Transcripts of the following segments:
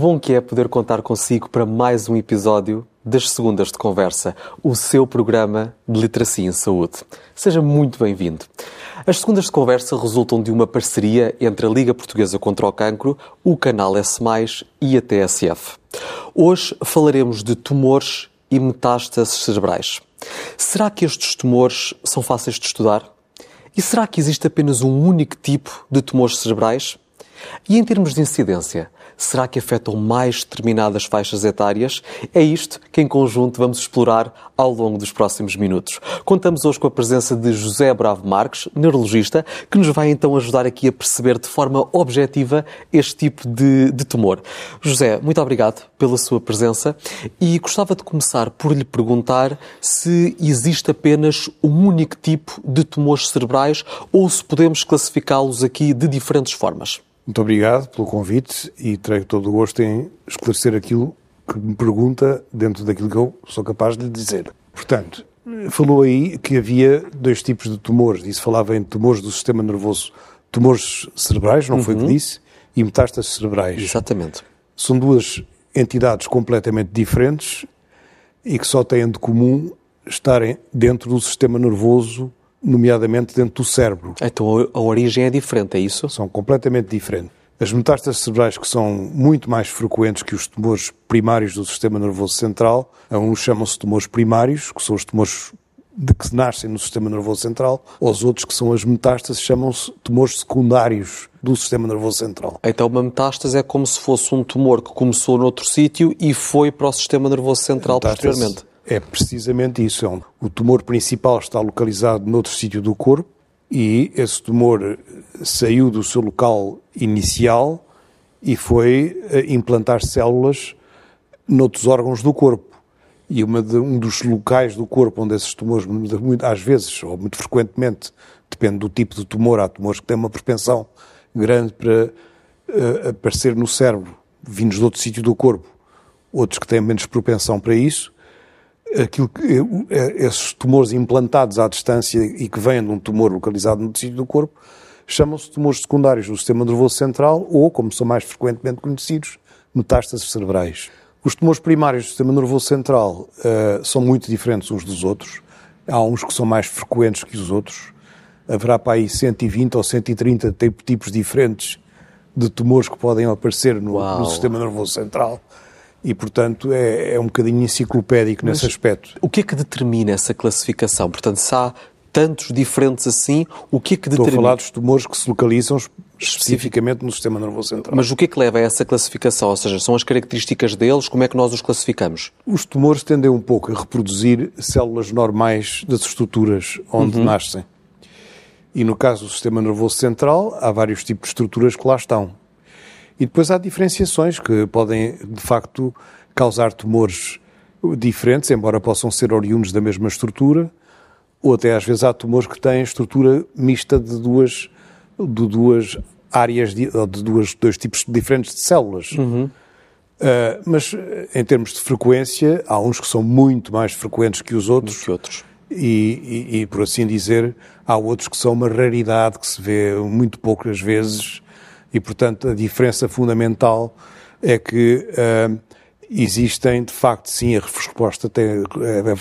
Que bom que é poder contar consigo para mais um episódio das Segundas de Conversa, o seu programa de literacia em saúde. Seja muito bem-vindo. As Segundas de Conversa resultam de uma parceria entre a Liga Portuguesa contra o Cancro, o Canal S+, e a TSF. Hoje falaremos de tumores e metástases cerebrais. Será que estes tumores são fáceis de estudar? E será que existe apenas um único tipo de tumores cerebrais? E em termos de incidência, Será que afetam mais determinadas faixas etárias? É isto que, em conjunto, vamos explorar ao longo dos próximos minutos. Contamos hoje com a presença de José Bravo Marques, neurologista, que nos vai então ajudar aqui a perceber de forma objetiva este tipo de, de tumor. José, muito obrigado pela sua presença e gostava de começar por lhe perguntar se existe apenas um único tipo de tumores cerebrais ou se podemos classificá-los aqui de diferentes formas. Muito obrigado pelo convite e terei todo o gosto em esclarecer aquilo que me pergunta dentro daquilo que eu sou capaz de lhe dizer. Portanto, falou aí que havia dois tipos de tumores. Disse, falava em tumores do sistema nervoso, tumores cerebrais, não uhum. foi o que uhum. disse, e metástases cerebrais. Exatamente. São duas entidades completamente diferentes e que só têm de comum estarem dentro do sistema nervoso nomeadamente dentro do cérebro. Então a origem é diferente, é isso? São completamente diferentes. As metástases cerebrais que são muito mais frequentes que os tumores primários do sistema nervoso central, a uns chamam-se tumores primários, que são os tumores de que nascem no sistema nervoso central, os outros que são as metástases chamam-se tumores secundários do sistema nervoso central. Então uma metástase é como se fosse um tumor que começou noutro sítio e foi para o sistema nervoso central posteriormente. É precisamente isso. É o tumor principal está localizado noutro sítio do corpo e esse tumor saiu do seu local inicial e foi eh, implantar células noutros órgãos do corpo. E de, um dos locais do corpo onde esses tumores, às vezes, ou muito frequentemente, depende do tipo de tumor, há tumores que têm uma propensão grande para uh, aparecer no cérebro, vindos de outro sítio do corpo, outros que têm menos propensão para isso, aquilo que, é, esses tumores implantados à distância e que vêm de um tumor localizado no tecido do corpo chamam-se tumores secundários do sistema nervoso central ou, como são mais frequentemente conhecidos, metástases cerebrais. Os tumores primários do sistema nervoso central uh, são muito diferentes uns dos outros. Há uns que são mais frequentes que os outros. Haverá para aí 120 ou 130 tipos diferentes de tumores que podem aparecer no, no sistema nervoso central e, portanto, é, é um bocadinho enciclopédico Mas nesse aspecto. O que é que determina essa classificação? Portanto, se há tantos diferentes assim, o que é que determina? Estou a falar dos tumores que se localizam especificamente no sistema nervoso central. Mas o que é que leva a essa classificação? Ou seja, são as características deles? Como é que nós os classificamos? Os tumores tendem um pouco a reproduzir células normais das estruturas onde uhum. nascem. E no caso do sistema nervoso central, há vários tipos de estruturas que lá estão. E depois há diferenciações que podem, de facto, causar tumores diferentes, embora possam ser oriundos da mesma estrutura, ou até às vezes há tumores que têm estrutura mista de duas, de duas áreas, de, de duas, dois tipos diferentes de células. Uhum. Uh, mas em termos de frequência, há uns que são muito mais frequentes que os outros. Que outros. E, e, e, por assim dizer, há outros que são uma raridade que se vê muito poucas vezes e, portanto, a diferença fundamental é que uh, existem, de facto, sim, a resposta tem,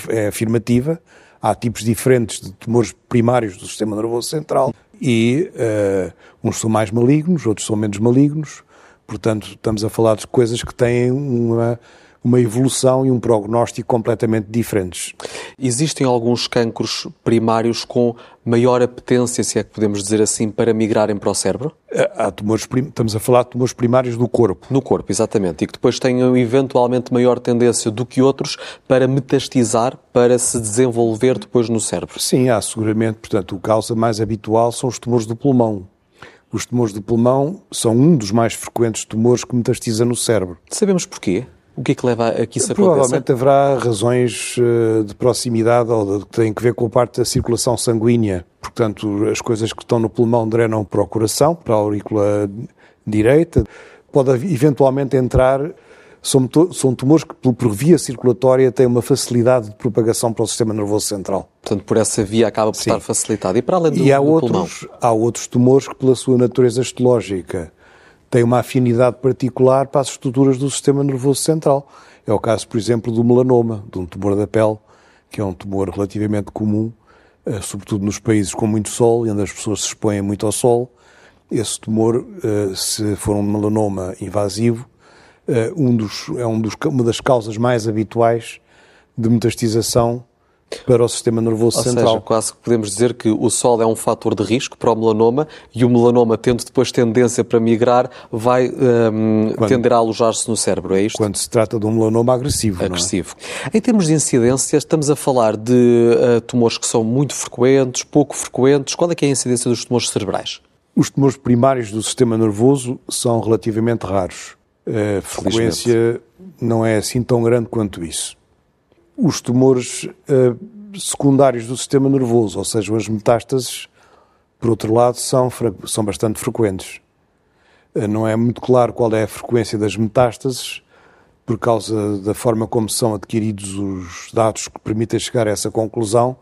é, é, afirmativa. Há tipos diferentes de tumores primários do sistema nervoso central e uh, uns são mais malignos, outros são menos malignos. Portanto, estamos a falar de coisas que têm uma uma evolução e um prognóstico completamente diferentes. Existem alguns cancros primários com maior apetência, se é que podemos dizer assim, para migrarem para o cérebro? Há tumores, estamos a falar de tumores primários do corpo. No corpo, exatamente. E que depois tenham eventualmente maior tendência do que outros para metastizar, para se desenvolver depois no cérebro. Sim, há seguramente. Portanto, a causa mais habitual são os tumores do pulmão. Os tumores do pulmão são um dos mais frequentes tumores que metastiza no cérebro. Sabemos porquê? O que é que leva a que isso aconteça? Provavelmente haverá razões eh, de proximidade ou que têm que ver com a parte da circulação sanguínea. Portanto, as coisas que estão no pulmão drenam para o coração, para a aurícula direita. Pode eventualmente entrar são, são tumores que, por via circulatória, têm uma facilidade de propagação para o sistema nervoso central. Portanto, por essa via acaba por Sim. estar facilitado. E para além do, e há do outros, pulmão? há outros tumores que, pela sua natureza histológica, têm uma afinidade particular para as estruturas do sistema nervoso central. É o caso, por exemplo, do melanoma, de um tumor da pele, que é um tumor relativamente comum, eh, sobretudo nos países com muito sol e onde as pessoas se expõem muito ao sol. Esse tumor, eh, se for um melanoma invasivo, eh, um dos, é um dos, uma das causas mais habituais de metastização para o sistema nervoso Ou central. Seja, quase que podemos dizer que o sol é um fator de risco para o melanoma e o melanoma, tendo depois tendência para migrar, vai um, Quando... tender a alojar-se no cérebro, é isto? Quando se trata de um melanoma agressivo. Agressivo. É? Em termos de incidência, estamos a falar de uh, tumores que são muito frequentes, pouco frequentes. Qual é que é a incidência dos tumores cerebrais? Os tumores primários do sistema nervoso são relativamente raros. A frequência não é assim tão grande quanto isso. Os tumores uh, secundários do sistema nervoso, ou seja, as metástases, por outro lado, são, são bastante frequentes. Uh, não é muito claro qual é a frequência das metástases, por causa da forma como são adquiridos os dados que permitem chegar a essa conclusão,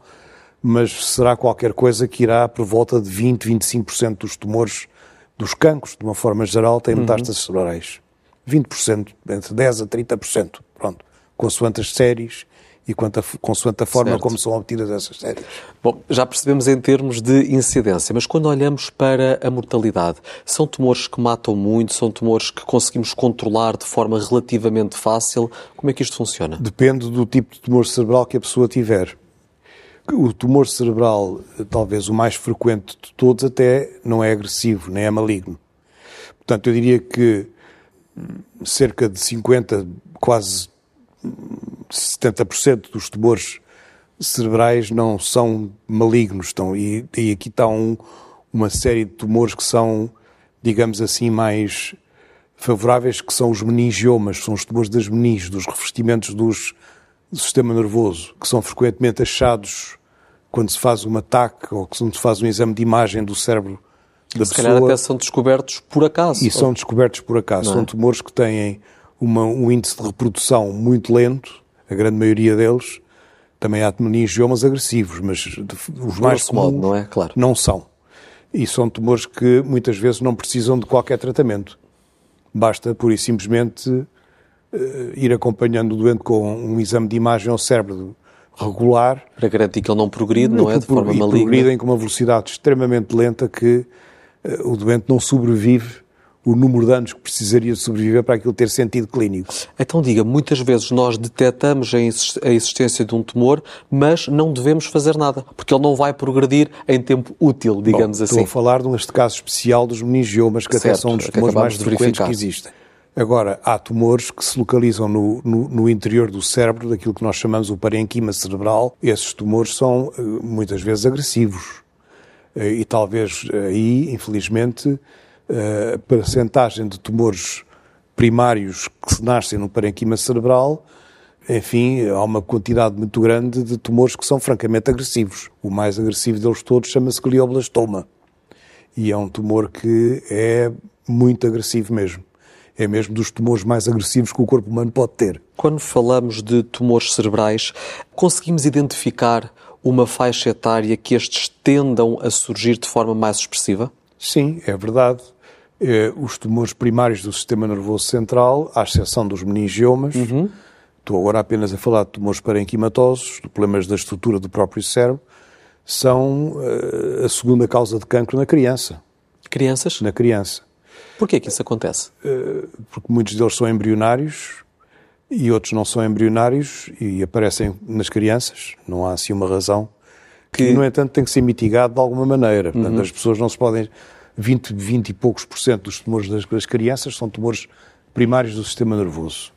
mas será qualquer coisa que irá por volta de 20, 25% dos tumores dos cancros, de uma forma geral, têm uhum. metástases cerebrais. 20%, entre 10% a 30%, pronto, consoante as séries e quanto a, consoante a forma certo. como são obtidas essas séries. Bom, já percebemos em termos de incidência, mas quando olhamos para a mortalidade, são tumores que matam muito, são tumores que conseguimos controlar de forma relativamente fácil? Como é que isto funciona? Depende do tipo de tumor cerebral que a pessoa tiver. O tumor cerebral, talvez o mais frequente de todos, até não é agressivo, nem é maligno. Portanto, eu diria que cerca de 50, quase 70% dos tumores cerebrais não são malignos. Estão, e, e aqui está um, uma série de tumores que são, digamos assim, mais favoráveis, que são os meningiomas, são os tumores das meninges, dos revestimentos dos, do sistema nervoso, que são frequentemente achados quando se faz um ataque ou quando se faz um exame de imagem do cérebro da se pessoa. calhar até são descobertos por acaso. E ou... são descobertos por acaso. É? São tumores que têm uma, um índice de reprodução muito lento, a grande maioria deles. Também há meningiomas agressivos, mas os mais comuns modo, não, é? claro. não são. E são tumores que muitas vezes não precisam de qualquer tratamento. Basta, pura e simplesmente, eh, ir acompanhando o doente com um exame de imagem ao cérebro regular. Para garantir que ele não progride, não, não é? De forma maligna. progridem com uma velocidade extremamente lenta que uh, o doente não sobrevive o número de anos que precisaria de sobreviver para aquilo ter sentido clínico. Então diga, muitas vezes nós detectamos a existência de um tumor, mas não devemos fazer nada, porque ele não vai progredir em tempo útil, digamos Bom, assim. Estou a falar de um caso especial dos meningiomas, que certo, até são um dos tumores mais frequentes que existem. Agora, há tumores que se localizam no, no, no, interior do cérebro, daquilo que nós chamamos o parenquima cerebral. Esses tumores são eh, muitas vezes agressivos. Eh, e talvez aí, infelizmente, a percentagem de tumores primários que se nascem no parenquima cerebral, enfim, há uma quantidade muito grande de tumores que são francamente agressivos. O mais agressivo deles todos chama-se glioblastoma. E é um tumor que é muito agressivo mesmo é mesmo dos tumores mais agressivos que o corpo humano pode ter. Quando falamos de tumores cerebrais, conseguimos identificar uma faixa etária que estes tendam a surgir de forma mais expressiva? Sim, é verdade. É, os tumores primários do sistema nervoso central, à exceção dos meningiomas, uhum. estou agora apenas a falar de tumores parenquimatosos, de problemas da estrutura do próprio cérebro, são uh, a segunda causa de cancro na criança. Crianças? Na criança. Porquê que isso acontece? Eh, porque muitos deles são embrionários e outros não são embrionários e aparecem nas crianças. Não há assim uma razão que, no entanto, tem que ser mitigado de alguma maneira. Portanto, uhum. as pessoas não se podem... 20, 20 e poucos por cento dos tumores das, das crianças são tumores primários do sistema nervoso,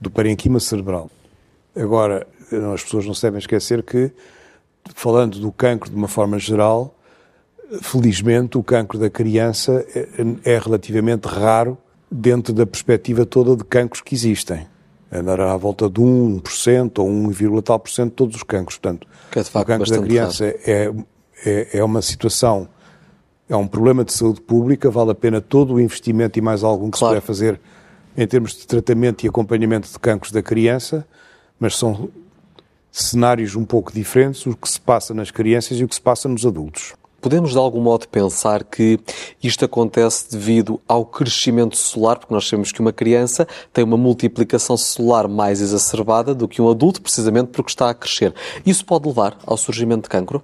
do parenquima cerebral. Agora, as pessoas não se devem esquecer que, falando do cancro de uma forma geral, felizmente, o cancro da criança é, é relativamente raro dentro da perspectiva toda de cancros que existem. Andará à volta de 1% ou 1, tal por cento de todos os cancros. Portanto, é o cancro da criança é, é, é uma situação, é um problema de saúde pública, vale a pena todo o investimento e mais algum que claro. se puder fazer em termos de tratamento e acompanhamento de cancros da criança, mas são cenários um pouco diferentes o que se passa nas crianças e o que se passa nos adultos. podemos de algum modo pensar que isto acontece devido ao crescimento celular, porque nós sabemos que uma criança tem uma multiplicação celular mais exacerbada do que um adulto, precisamente porque está a crescer. Isso pode levar ao surgimento de cancro?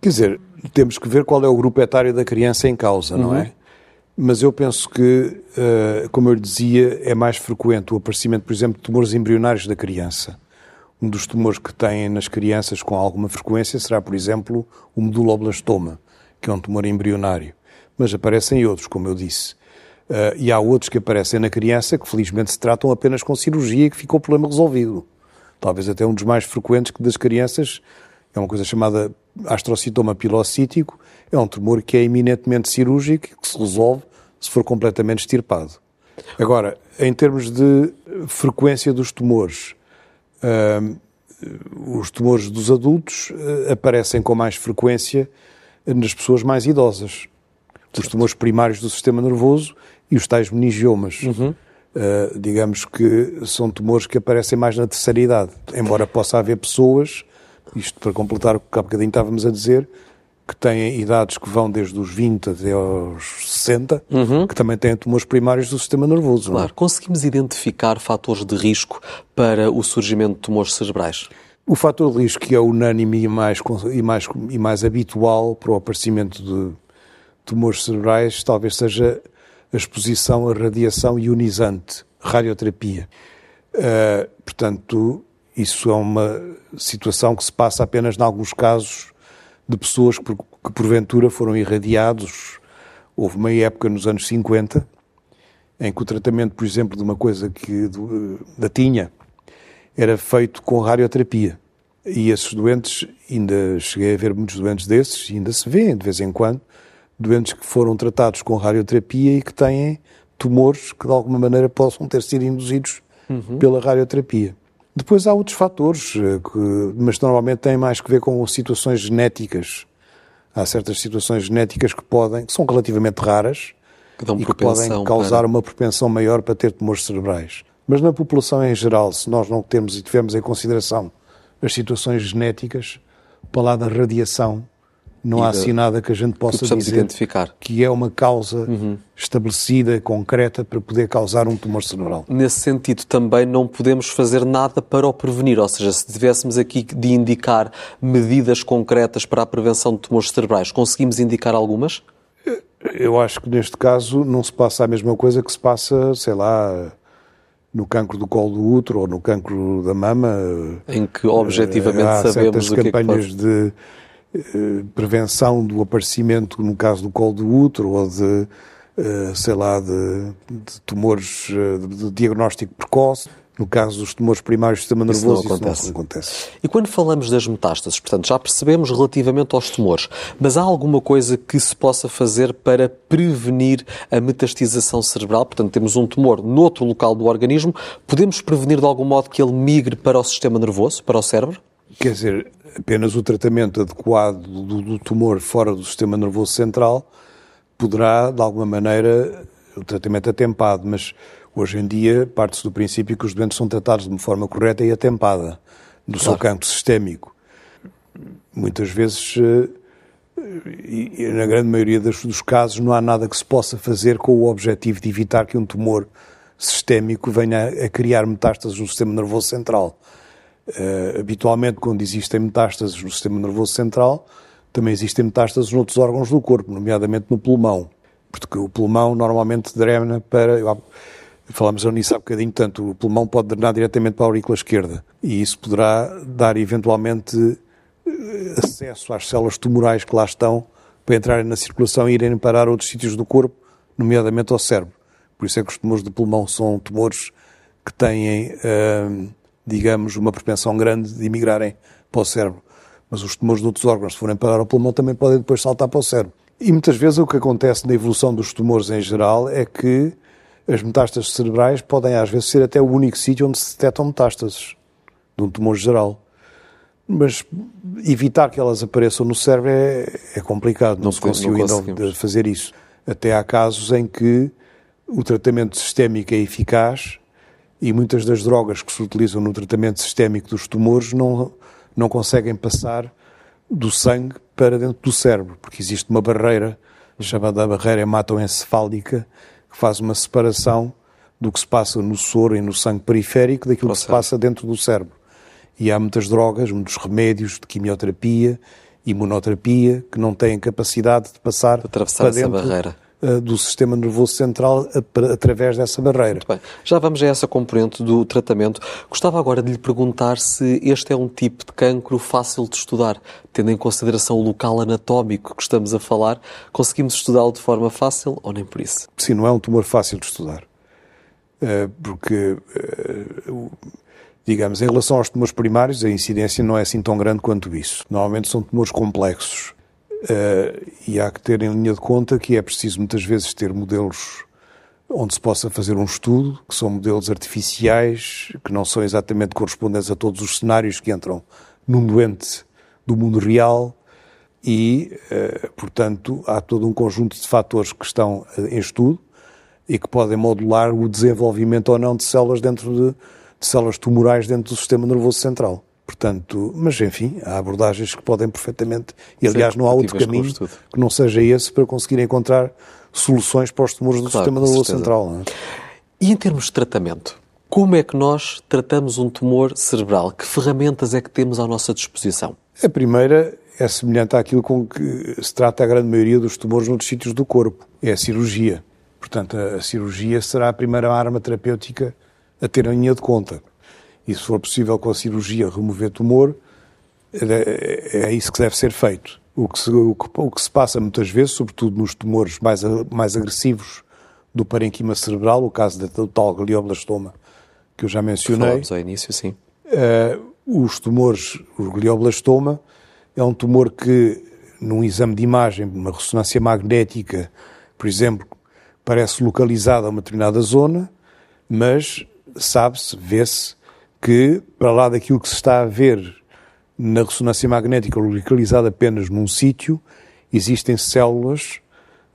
Quer dizer, temos que ver qual é o grupo etário da criança em causa, não é? Mas eu penso que, uh, como eu lhe dizia, é mais frequente o aparecimento, por exemplo, de tumores embrionários da criança. Um dos tumores que têm nas crianças com alguma frequência será, por exemplo, o meduloblastoma, que é um tumor embrionário. Mas aparecem outros, como eu disse. Uh, e há outros que aparecem na criança que felizmente se tratam apenas com cirurgia e que ficou o problema resolvido. Talvez até um dos mais frequentes que das crianças é uma coisa chamada astrocitoma pilocítico, é um tumor que é eminentemente cirúrgico que se resolve se for completamente extirpado. Agora, em termos de frequência dos tumores, uh, os tumores dos adultos uh, aparecem com mais frequência nas pessoas mais idosas. Os tumores primários do sistema nervoso e os tais meningiomas. Uhum. Uh, digamos que são tumores que aparecem mais na terceira idade. Embora possa haver pessoas, isto para completar o que há bocadinho estávamos a dizer, que têm idades que vão desde os 20 até aos 60, uhum. que também têm tumores primários do sistema nervoso. É? Claro. É? Conseguimos identificar fatores de risco para o surgimento de tumores cerebrais? O fator de risco que é unânime e mais, e mais, e mais habitual para o aparecimento de tumores cerebrais talvez seja a exposição à radiação ionizante, radioterapia. Uh, portanto, isso é uma situação que se passa apenas em alguns casos de pessoas que, que porventura foram irradiados. Houve uma época nos anos 50 em que o tratamento, por exemplo, de uma coisa que da tinha era feito com radioterapia. E esses doentes, ainda cheguei a ver muitos doentes desses, ainda se vê de vez em quando, doentes que foram tratados com radioterapia e que têm tumores que de alguma maneira possam ter sido induzidos uhum. pela radioterapia. Depois há outros fatores, eh, que, mas normalmente têm mais que ver com situações genéticas. Há certas situações genéticas que podem, que são relativamente raras, que e que podem causar para... uma propensão maior para ter tumores cerebrais. Mas na população em geral, se nós não temos e tivermos em consideração as situações genéticas, para lá da radiação, não há assim nada que a gente possa que dizer identificar. que é uma causa uhum. estabelecida, concreta, para poder causar um tumor cerebral. Nesse sentido, também não podemos fazer nada para o prevenir, ou seja, se tivéssemos aqui de indicar medidas concretas para a prevenção de tumores cerebrais, conseguimos indicar algumas? Eu acho que neste caso não se passa a mesma coisa que se passa, sei lá, no cancro do colo do útero ou no cancro da mama. Em que objetivamente Há sabemos o que é que campanhas de eh, prevenção do aparecimento, no caso do colo do útero, ou de, eh, sei lá, de, de tumores eh, de, de diagnóstico precoce. No caso dos tumores primários do sistema nervoso, isso não, acontece. Isso não acontece. E quando falamos das metástases, portanto, já percebemos relativamente aos tumores, mas há alguma coisa que se possa fazer para prevenir a metastização cerebral? Portanto, temos um tumor noutro local do organismo, podemos prevenir de algum modo que ele migre para o sistema nervoso, para o cérebro? Quer dizer, apenas o tratamento adequado do, do, tumor fora do sistema nervoso central poderá, de alguma maneira, o tratamento atempado, mas hoje em dia parte-se do princípio que os doentes são tratados de uma forma correta e atempada do claro. seu campo sistémico. Muitas vezes, eh, e na grande maioria dos casos, não há nada que se possa fazer com o objetivo de evitar que um tumor sistémico venha a criar metástases no sistema nervoso central. Uh, habitualmente, quando existem metástases no sistema nervoso central, também existem metástases noutros órgãos do corpo, nomeadamente no pulmão. Porque o pulmão normalmente drena para. Falamos nisso há bocadinho, tanto o pulmão pode drenar diretamente para a aurícula esquerda. E isso poderá dar eventualmente eh, acesso às células tumorais que lá estão para entrarem na circulação e irem parar a outros sítios do corpo, nomeadamente ao cérebro. Por isso é que os tumores do pulmão são tumores que têm. Uh, digamos, uma propensão grande de emigrarem para o cérebro. Mas os tumores de outros órgãos, se forem parar ao pulmão, também podem depois saltar para o cérebro. E muitas vezes o que acontece na evolução dos tumores em geral é que as metástases cerebrais podem às vezes ser até o único sítio onde se detectam metástases de um tumor geral. Mas evitar que elas apareçam no cérebro é, é complicado, não, não se conseguiu ainda fazer isso. Até há casos em que o tratamento sistémico é eficaz e muitas das drogas que se utilizam no tratamento sistémico dos tumores não, não conseguem passar do sangue para dentro do cérebro, porque existe uma barreira chamada barreira hematoencefálica que faz uma separação do que se passa no soro e no sangue periférico daquilo que se passa dentro do cérebro. E há muitas drogas, muitos remédios de quimioterapia, imunoterapia, que não têm capacidade de passar Atravessar para dentro barreira. Do sistema nervoso central através dessa barreira. Muito bem. Já vamos a essa componente do tratamento. Gostava agora de lhe perguntar se este é um tipo de cancro fácil de estudar, tendo em consideração o local anatómico que estamos a falar, conseguimos estudá-lo de forma fácil ou nem por isso? Sim, não é um tumor fácil de estudar. Uh, porque, uh, digamos, em relação aos tumores primários, a incidência não é assim tão grande quanto isso. Normalmente são tumores complexos Uh, e há que ter em linha de conta que é preciso muitas vezes ter modelos onde se possa fazer um estudo, que são modelos artificiais, que não são exatamente correspondentes a todos os cenários que entram num doente do mundo real e, uh, portanto, há todo um conjunto de fatores que estão eh, em estudo e que podem modular o desenvolvimento ou não de células dentro de, de células tumorais dentro do sistema nervoso central. Portanto, mas enfim, há abordagens que podem perfeitamente, e aliás não há outro caminho que não seja esse para conseguir encontrar soluções para os tumores do claro, sistema nervoso central. É? E em termos de tratamento, como é que nós tratamos um tumor cerebral? Que ferramentas é que temos à nossa disposição? A primeira é semelhante àquilo com que se trata a grande maioria dos tumores noutros sítios do corpo, é a cirurgia. Portanto, a cirurgia será a primeira arma terapêutica a ter em linha de conta e, se for possível, com a cirurgia, remover tumor, é, é isso que deve ser feito. O que, se, o, que, o que se passa muitas vezes, sobretudo nos tumores mais, mais agressivos do parenquima cerebral, o caso do tal glioblastoma que eu já mencionei. Falamos ao início, sim. Uh, os tumores, o glioblastoma, é um tumor que, num exame de imagem, uma ressonância magnética, por exemplo, parece localizado a uma determinada zona, mas sabe-se, vê-se que, para lá daquilo que se está a ver na ressonância magnética localizada apenas num sítio, existem células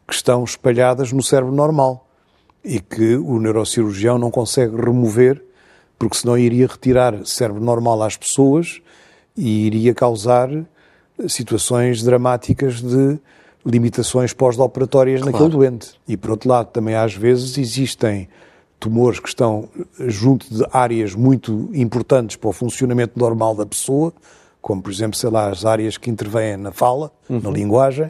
que estão espalhadas no cérebro normal e que o neurocirurgião não consegue remover, porque senão iria retirar cérebro normal às pessoas e iria causar situações dramáticas de limitações pós-operatórias claro. naquele doente. E por outro lado, também às vezes existem tumores que estão junto de áreas muito importantes para o funcionamento normal da pessoa, como, por exemplo, sei lá, as áreas que intervêm na fala, uhum. na linguagem,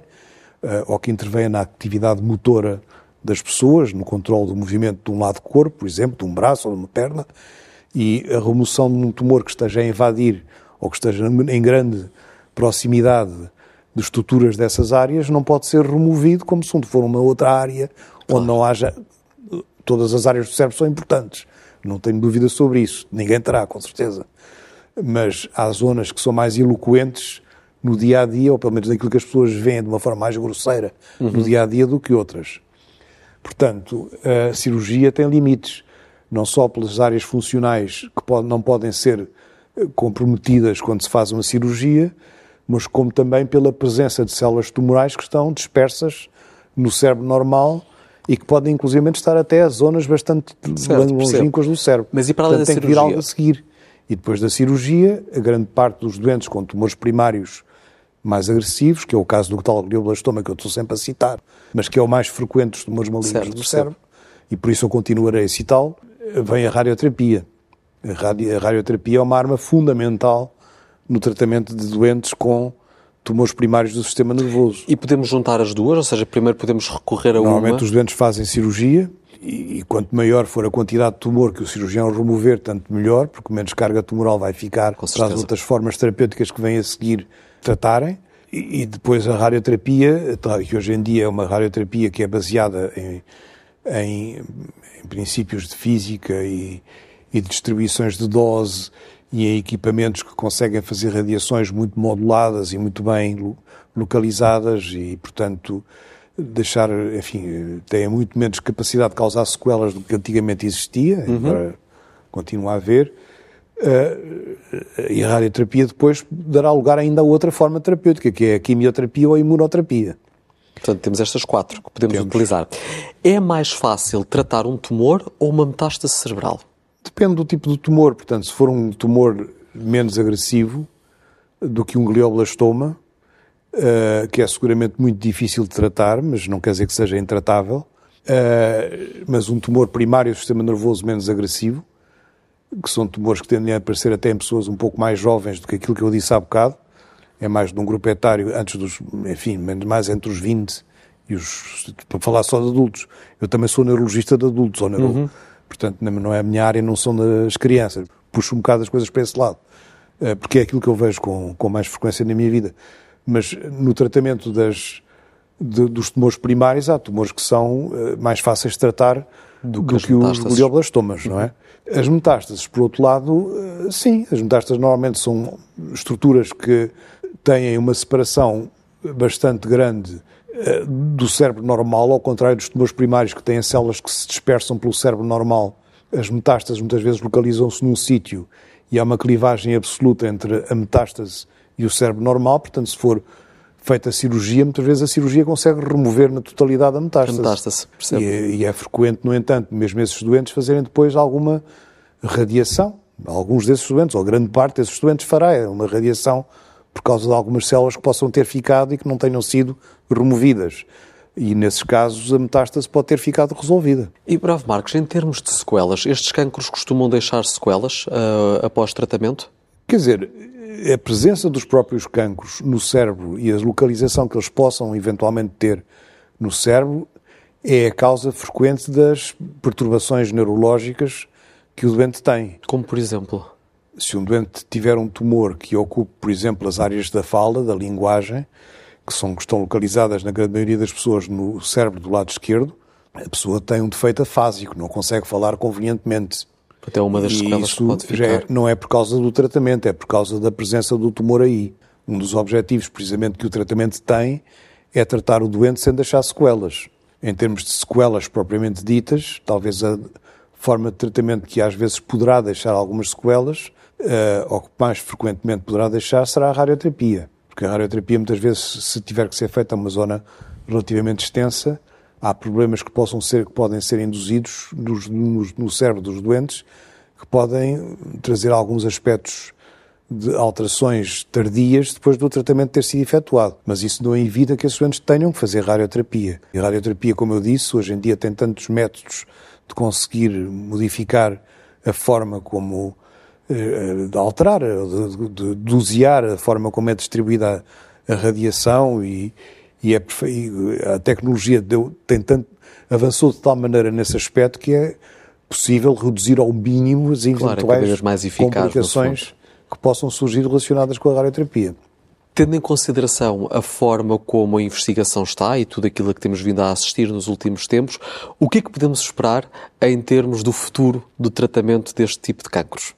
uh, ou que intervêm na atividade motora das pessoas, no controle do movimento de um lado do corpo, por exemplo, de um braço ou de uma perna, e a remoção de um tumor que esteja a invadir ou que esteja em grande proximidade de estruturas dessas áreas não pode ser removido como se for uma outra área onde não haja todas as áreas do cérebro são importantes. Não tenho dúvida sobre isso. Ninguém terá, com certeza. Mas há zonas que são mais eloquentes no dia a dia, ou pelo menos naquilo que as pessoas veem de uma forma mais grosseira uhum. no dia a dia do que outras. Portanto, a cirurgia tem limites, não só pelas áreas funcionais que pode, não podem ser eh, comprometidas quando se faz uma cirurgia, mas como também pela presença de células tumorais que estão dispersas no cérebro normal e que podem inclusive estar até a zonas bastante longínquas do cérebro. Mas e para além Portanto, da tem cirurgia? que vir algo a seguir. E depois da cirurgia, a grande parte dos doentes com tumores primários mais agressivos, que é o caso do tal glioblastoma que eu estou sempre a citar, mas que é o mais frequente dos tumores malignos certo, do cérebro, e por isso eu continuarei a citá-lo, vem a radioterapia. A, radio, a radioterapia é uma arma fundamental no tratamento de doentes com tumores primários do sistema nervoso. E podemos juntar as duas? Ou seja, primeiro podemos recorrer a Normalmente uma... Normalmente os doentes fazem cirurgia e, e, quanto maior for a quantidade de tumor que o cirurgião remover, tanto melhor, porque menos carga tumoral vai ficar para as outras formas terapêuticas que vêm a seguir tratarem. E, e depois a radioterapia, que hoje em dia é uma radioterapia que é baseada em, em, em princípios de física e, e de distribuições de dose e em equipamentos que conseguem fazer radiações muito moduladas e muito bem localizadas e, portanto, deixar, enfim, têm muito menos capacidade de causar sequelas do que antigamente existia, uhum. embora continue a haver. Uh, e a radioterapia depois dará lugar ainda a outra forma terapêutica, que é a quimioterapia ou a imunoterapia. Portanto, temos estas quatro que podemos temos. utilizar. É mais fácil tratar um tumor ou uma metástase cerebral? Depende do tipo de tumor. Portanto, se for um tumor menos agressivo do que um glioblastoma, uh, que é seguramente muito difícil de tratar, mas não quer dizer que seja intratável. Uh, mas um tumor primário do sistema nervoso menos agressivo, que são tumores que tendem a aparecer até em pessoas um pouco mais jovens do que aquilo que eu disse há bocado, é mais de um grupo etário antes dos, enfim, mais entre os 20 e os, para falar só de adultos. Eu também sou neurologista de adultos, ou neuro, uhum. Portanto não é a minha área, não são das crianças. Puxo um bocado as coisas para esse lado, eh, porque é aquilo que eu vejo com, com mais frequência na minha vida. Mas no tratamento das, de, dos tumores primários, há tumores que são uh, mais fáceis de tratar do, do que, que os glioblastomas, não é? As metástases, por outro lado, uh, sim, as metástases normalmente são estruturas que têm uma separação bastante grande do cérebro normal, ao contrário dos tumores primários que têm células que se dispersam pelo cérebro normal. As metástases muitas vezes localizam-se num sítio e há uma clivagem absoluta entre a metástase e o cérebro normal, portanto, se for feita a cirurgia, muitas vezes a cirurgia consegue remover na totalidade a metástase. A metástase, percebe. E, e, é frequente, no entanto, mesmo esses doentes fazerem depois alguma radiação. Alguns desses doentes, ou grande parte desses doentes, fará uma radiação por causa de algumas células que possam ter ficado e que não tenham sido removidas. E nesses casos a metástase pode ter ficado resolvida. E Bravo Marcos, em termos de sequelas, estes cancros costumam deixar sequelas uh, após tratamento? Quer dizer, a presença dos próprios cancros no cérebro e a localização que eles possam eventualmente ter no cérebro é a causa frequente das perturbações neurológicas que o doente tem. Como por exemplo? Se um doente tiver um tumor que ocupe, por exemplo, as áreas da fala, da linguagem, que, são, que estão localizadas na grande maioria das pessoas no cérebro do lado esquerdo, a pessoa tem um defeito afásico, não consegue falar convenientemente. Até uma das sequelas que pode ficar. É, não é por causa do tratamento, é por causa da presença do tumor aí. Um dos objetivos, precisamente, que o tratamento tem é tratar o doente sem deixar sequelas. Em termos de sequelas propriamente ditas, talvez a forma de tratamento que às vezes poderá deixar algumas sequelas, uh, ou que mais frequentemente poderá deixar, será a radioterapia. Porque a radioterapia, muitas vezes, se tiver que ser feita numa zona relativamente extensa, há problemas que, possam ser, que podem ser induzidos nos, no, no cérebro dos doentes que podem trazer alguns aspectos de alterações tardias depois do tratamento ter sido efetuado. Mas isso não evita que esses doentes tenham que fazer radioterapia. E a radioterapia, como eu disse, hoje em dia tem tantos métodos de conseguir modificar a forma como de alterar, de, de, de dosear a forma como é distribuída a, a radiação e, e, é, a tecnologia deu, tem tanto, avançou de tal maneira nesse aspecto que é possível reduzir ao mínimo as eventuais claro, é complicações que possam surgir relacionadas com a radioterapia. Tendo em consideração a forma como a investigação está e tudo aquilo a que temos vindo a assistir nos últimos tempos, o que é que podemos esperar em termos do futuro do tratamento deste tipo de cancros?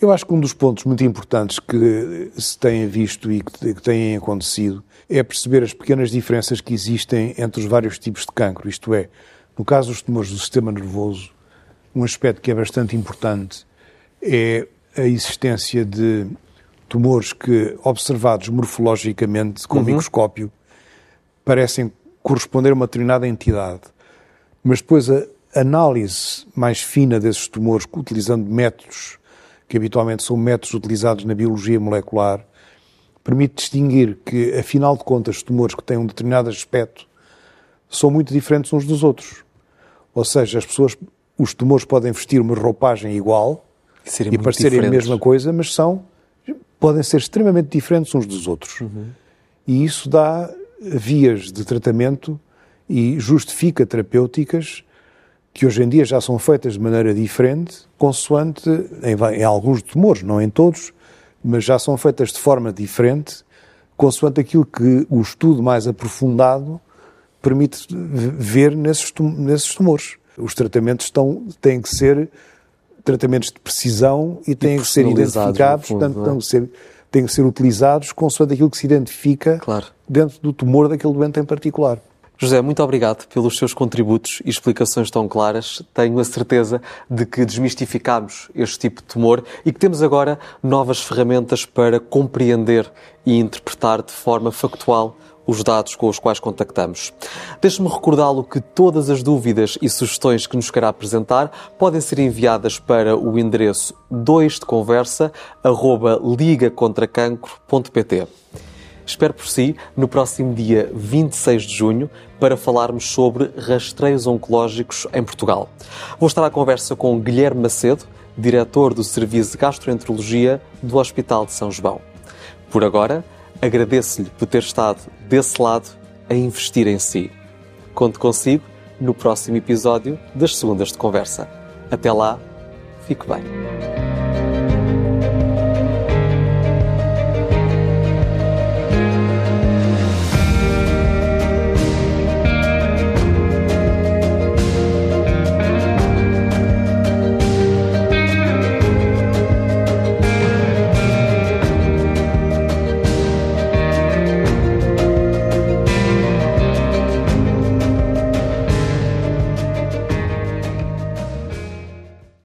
Eu acho que um dos pontos muito importantes que se tem visto e que têm acontecido é perceber as pequenas diferenças que existem entre os vários tipos de cancro. Isto é, no caso dos tumores do sistema nervoso, um aspecto que é bastante importante é a existência de tumores que, observados morfologicamente com uhum. microscópio, parecem corresponder a uma determinada entidade. Mas depois a análise mais fina desses tumores, utilizando métodos que habitualmente são métodos utilizados na biologia molecular, permite distinguir que, afinal de contas, os tumores que têm um determinado aspecto são muito diferentes uns dos outros. Ou seja, as pessoas, os tumores podem vestir uma roupagem igual e, e parecerem diferentes. a mesma coisa, mas são podem ser extremamente diferentes uns dos outros. Uhum. E isso dá vias de tratamento e justifica terapêuticas que hoje em dia já são feitas de maneira diferente, consoante em, em alguns tumores, não em todos, mas já são feitas de forma diferente, consoante aquilo que o estudo mais aprofundado permite ver nesses, nesses tumores. Os tratamentos estão, têm que ser tratamentos de precisão e têm que ser identificados, fundo, portanto, é? têm, que ser, têm que ser utilizados consoante aquilo que se identifica claro. dentro do tumor daquele doente em particular. José, muito obrigado pelos seus contributos e explicações tão claras. Tenho a certeza de que desmistificamos este tipo de tumor e que temos agora novas ferramentas para compreender e interpretar de forma factual os dados com os quais contactamos. Deixe-me recordá-lo que todas as dúvidas e sugestões que nos queira apresentar podem ser enviadas para o endereço 2 de conversa ligacontracancro.pt. Espero por si no próximo dia 26 de junho para falarmos sobre rastreios oncológicos em Portugal. Vou estar à conversa com Guilherme Macedo, diretor do Serviço de Gastroenterologia do Hospital de São João. Por agora, agradeço-lhe por ter estado desse lado a investir em si. Conto consigo no próximo episódio das Segundas de Conversa. Até lá, fique bem.